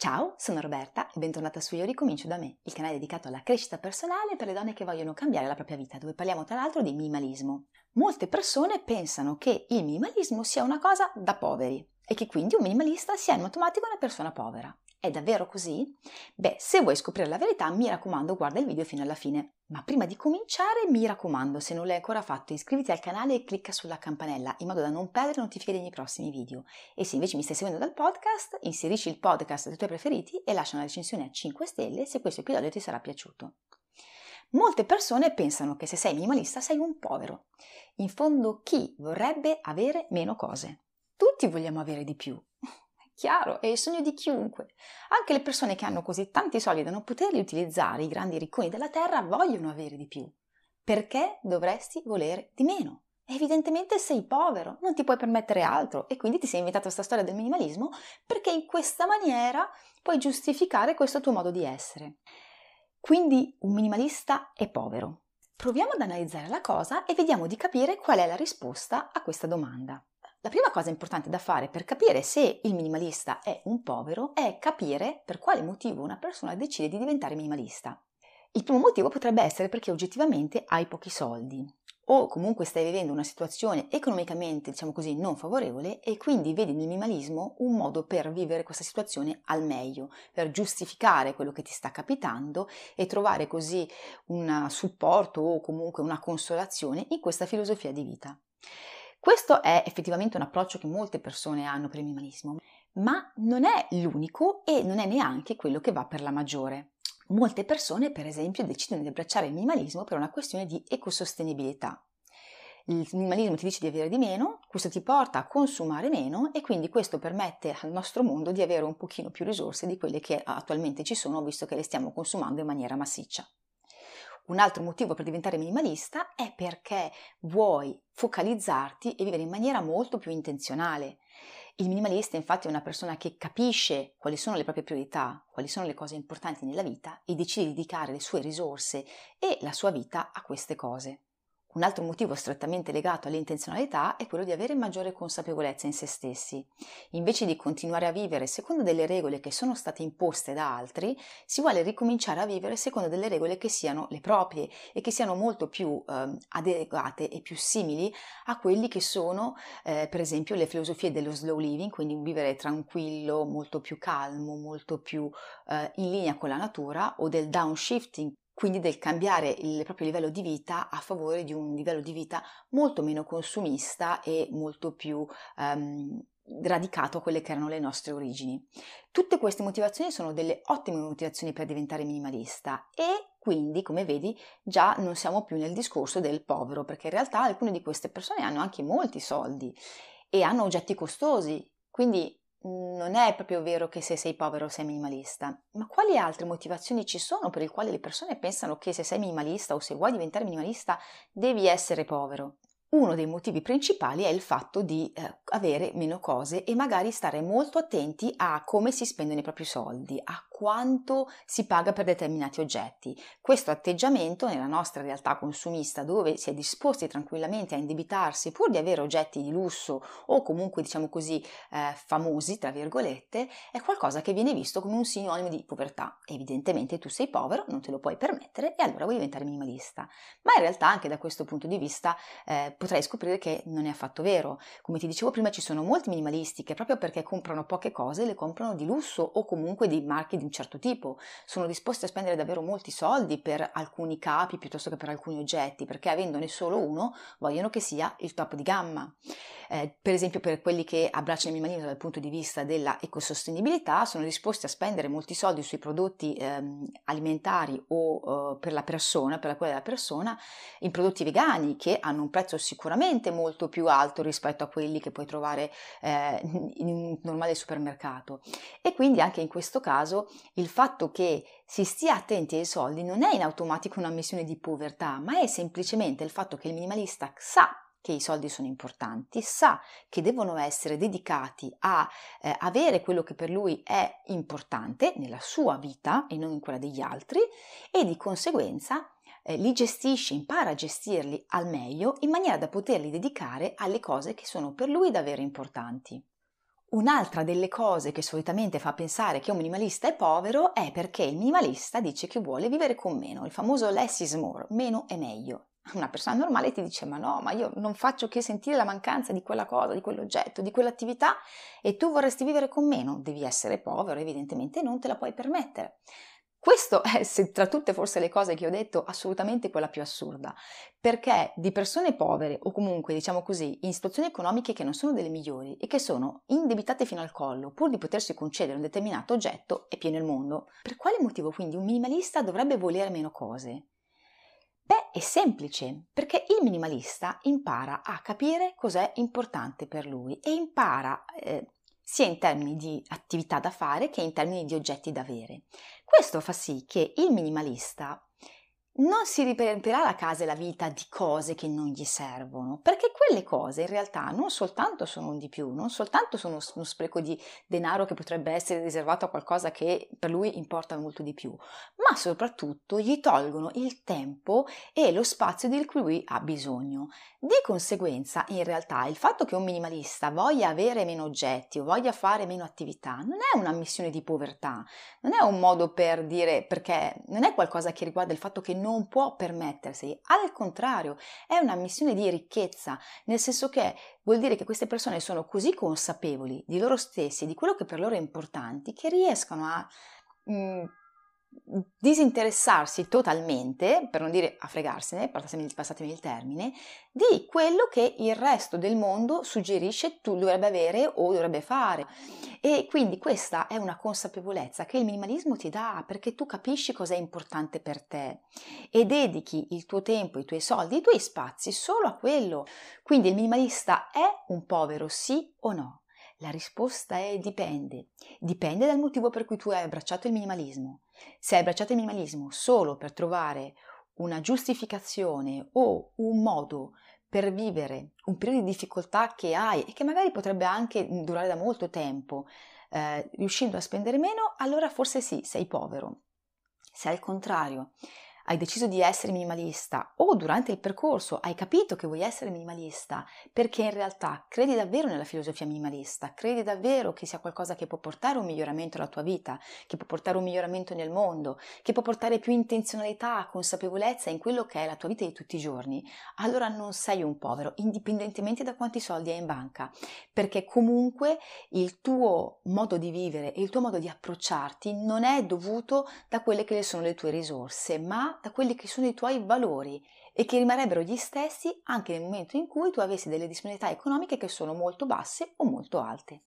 Ciao, sono Roberta e bentornata su Io Ricomincio da me, il canale dedicato alla crescita personale per le donne che vogliono cambiare la propria vita, dove parliamo tra l'altro di minimalismo. Molte persone pensano che il minimalismo sia una cosa da poveri e che quindi un minimalista sia in automatico una persona povera. È davvero così? Beh, se vuoi scoprire la verità, mi raccomando, guarda il video fino alla fine. Ma prima di cominciare, mi raccomando, se non l'hai ancora fatto, iscriviti al canale e clicca sulla campanella in modo da non perdere notifiche dei miei prossimi video. E se invece mi stai seguendo dal podcast, inserisci il podcast dei tuoi preferiti e lascia una recensione a 5 stelle se questo episodio ti sarà piaciuto. Molte persone pensano che se sei minimalista sei un povero. In fondo, chi vorrebbe avere meno cose? Tutti vogliamo avere di più, Chiaro, è il sogno di chiunque. Anche le persone che hanno così tanti soldi da non poterli utilizzare, i grandi ricconi della terra, vogliono avere di più. Perché dovresti volere di meno? Evidentemente sei povero, non ti puoi permettere altro e quindi ti sei inventato questa storia del minimalismo perché in questa maniera puoi giustificare questo tuo modo di essere. Quindi un minimalista è povero. Proviamo ad analizzare la cosa e vediamo di capire qual è la risposta a questa domanda. La prima cosa importante da fare per capire se il minimalista è un povero è capire per quale motivo una persona decide di diventare minimalista. Il primo motivo potrebbe essere perché oggettivamente hai pochi soldi o comunque stai vivendo una situazione economicamente, diciamo così, non favorevole e quindi vedi nel minimalismo un modo per vivere questa situazione al meglio, per giustificare quello che ti sta capitando e trovare così un supporto o comunque una consolazione in questa filosofia di vita. Questo è effettivamente un approccio che molte persone hanno per il minimalismo, ma non è l'unico e non è neanche quello che va per la maggiore. Molte persone, per esempio, decidono di abbracciare il minimalismo per una questione di ecosostenibilità. Il minimalismo ti dice di avere di meno, questo ti porta a consumare meno e quindi questo permette al nostro mondo di avere un pochino più risorse di quelle che attualmente ci sono, visto che le stiamo consumando in maniera massiccia. Un altro motivo per diventare minimalista è perché vuoi focalizzarti e vivere in maniera molto più intenzionale. Il minimalista infatti è una persona che capisce quali sono le proprie priorità, quali sono le cose importanti nella vita e decide di dedicare le sue risorse e la sua vita a queste cose. Un altro motivo strettamente legato all'intenzionalità è quello di avere maggiore consapevolezza in se stessi. Invece di continuare a vivere secondo delle regole che sono state imposte da altri, si vuole ricominciare a vivere secondo delle regole che siano le proprie e che siano molto più eh, adeguate e più simili a quelli che sono, eh, per esempio, le filosofie dello slow living, quindi un vivere tranquillo, molto più calmo, molto più eh, in linea con la natura, o del downshifting, quindi del cambiare il proprio livello di vita a favore di un livello di vita molto meno consumista e molto più um, radicato a quelle che erano le nostre origini. Tutte queste motivazioni sono delle ottime motivazioni per diventare minimalista e quindi, come vedi, già non siamo più nel discorso del povero, perché in realtà alcune di queste persone hanno anche molti soldi e hanno oggetti costosi, quindi non è proprio vero che se sei povero sei minimalista, ma quali altre motivazioni ci sono per le quali le persone pensano che se sei minimalista o se vuoi diventare minimalista devi essere povero? Uno dei motivi principali è il fatto di eh, avere meno cose e magari stare molto attenti a come si spendono i propri soldi, a quanto si paga per determinati oggetti. Questo atteggiamento nella nostra realtà consumista dove si è disposti tranquillamente a indebitarsi pur di avere oggetti di lusso o comunque diciamo così eh, famosi tra virgolette è qualcosa che viene visto come un sinonimo di povertà. Evidentemente tu sei povero, non te lo puoi permettere e allora vuoi diventare minimalista. Ma in realtà anche da questo punto di vista eh, potrai scoprire che non è affatto vero. Come ti dicevo prima ci sono molti minimalisti che proprio perché comprano poche cose le comprano di lusso o comunque di marchi di un certo tipo, sono disposti a spendere davvero molti soldi per alcuni capi piuttosto che per alcuni oggetti, perché avendone solo uno vogliono che sia il top di gamma. Eh, per esempio per quelli che abbracciano il minimalismo dal punto di vista della ecosostenibilità sono disposti a spendere molti soldi sui prodotti ehm, alimentari o eh, per la persona, per la cura della persona, in prodotti vegani che hanno un prezzo sicuramente molto più alto rispetto a quelli che puoi trovare eh, in un normale supermercato. E quindi anche in questo caso il fatto che si stia attenti ai soldi non è in automatico una missione di povertà, ma è semplicemente il fatto che il minimalista sa che i soldi sono importanti, sa che devono essere dedicati a eh, avere quello che per lui è importante nella sua vita e non in quella degli altri e di conseguenza eh, li gestisce, impara a gestirli al meglio in maniera da poterli dedicare alle cose che sono per lui davvero importanti. Un'altra delle cose che solitamente fa pensare che un minimalista è povero è perché il minimalista dice che vuole vivere con meno, il famoso less is more, meno è meglio. Una persona normale ti dice: Ma no, ma io non faccio che sentire la mancanza di quella cosa, di quell'oggetto, di quell'attività e tu vorresti vivere con meno. Devi essere povero, evidentemente non te la puoi permettere. Questo è, se, tra tutte forse le cose che ho detto, assolutamente quella più assurda, perché di persone povere o comunque, diciamo così, in situazioni economiche che non sono delle migliori e che sono indebitate fino al collo pur di potersi concedere un determinato oggetto è pieno il mondo. Per quale motivo quindi un minimalista dovrebbe volere meno cose? Beh, è semplice, perché il minimalista impara a capire cos'è importante per lui e impara eh, sia in termini di attività da fare che in termini di oggetti da avere. Questo fa sì che il minimalista non si riempirà la casa e la vita di cose che non gli servono, perché quelle cose in realtà non soltanto sono un di più, non soltanto sono uno spreco di denaro che potrebbe essere riservato a qualcosa che per lui importa molto di più, ma soprattutto gli tolgono il tempo e lo spazio di cui lui ha bisogno. Di conseguenza, in realtà, il fatto che un minimalista voglia avere meno oggetti o voglia fare meno attività non è una missione di povertà, non è un modo per dire perché non è qualcosa che riguarda il fatto che non non può permettersi, al contrario, è una missione di ricchezza, nel senso che vuol dire che queste persone sono così consapevoli di loro stessi, di quello che per loro è importante, che riescono a mh, mm, disinteressarsi totalmente, per non dire a fregarsene, passatemi il termine, di quello che il resto del mondo suggerisce tu dovrebbe avere o dovrebbe fare. E quindi questa è una consapevolezza che il minimalismo ti dà perché tu capisci cosa è importante per te e dedichi il tuo tempo, i tuoi soldi, i tuoi spazi solo a quello. Quindi il minimalista è un povero, sì o no? La risposta è dipende. Dipende dal motivo per cui tu hai abbracciato il minimalismo. Se hai abbracciato il minimalismo solo per trovare una giustificazione o un modo per vivere un periodo di difficoltà che hai e che magari potrebbe anche durare da molto tempo, eh, riuscendo a spendere meno, allora forse sì, sei povero. Se al contrario hai deciso di essere minimalista o durante il percorso hai capito che vuoi essere minimalista perché in realtà credi davvero nella filosofia minimalista, credi davvero che sia qualcosa che può portare un miglioramento alla tua vita, che può portare un miglioramento nel mondo, che può portare più intenzionalità, consapevolezza in quello che è la tua vita di tutti i giorni, allora non sei un povero, indipendentemente da quanti soldi hai in banca, perché comunque il tuo modo di vivere e il tuo modo di approcciarti non è dovuto da quelle che sono le tue risorse, ma da quelli che sono i tuoi valori e che rimarrebbero gli stessi anche nel momento in cui tu avessi delle disponibilità economiche che sono molto basse o molto alte.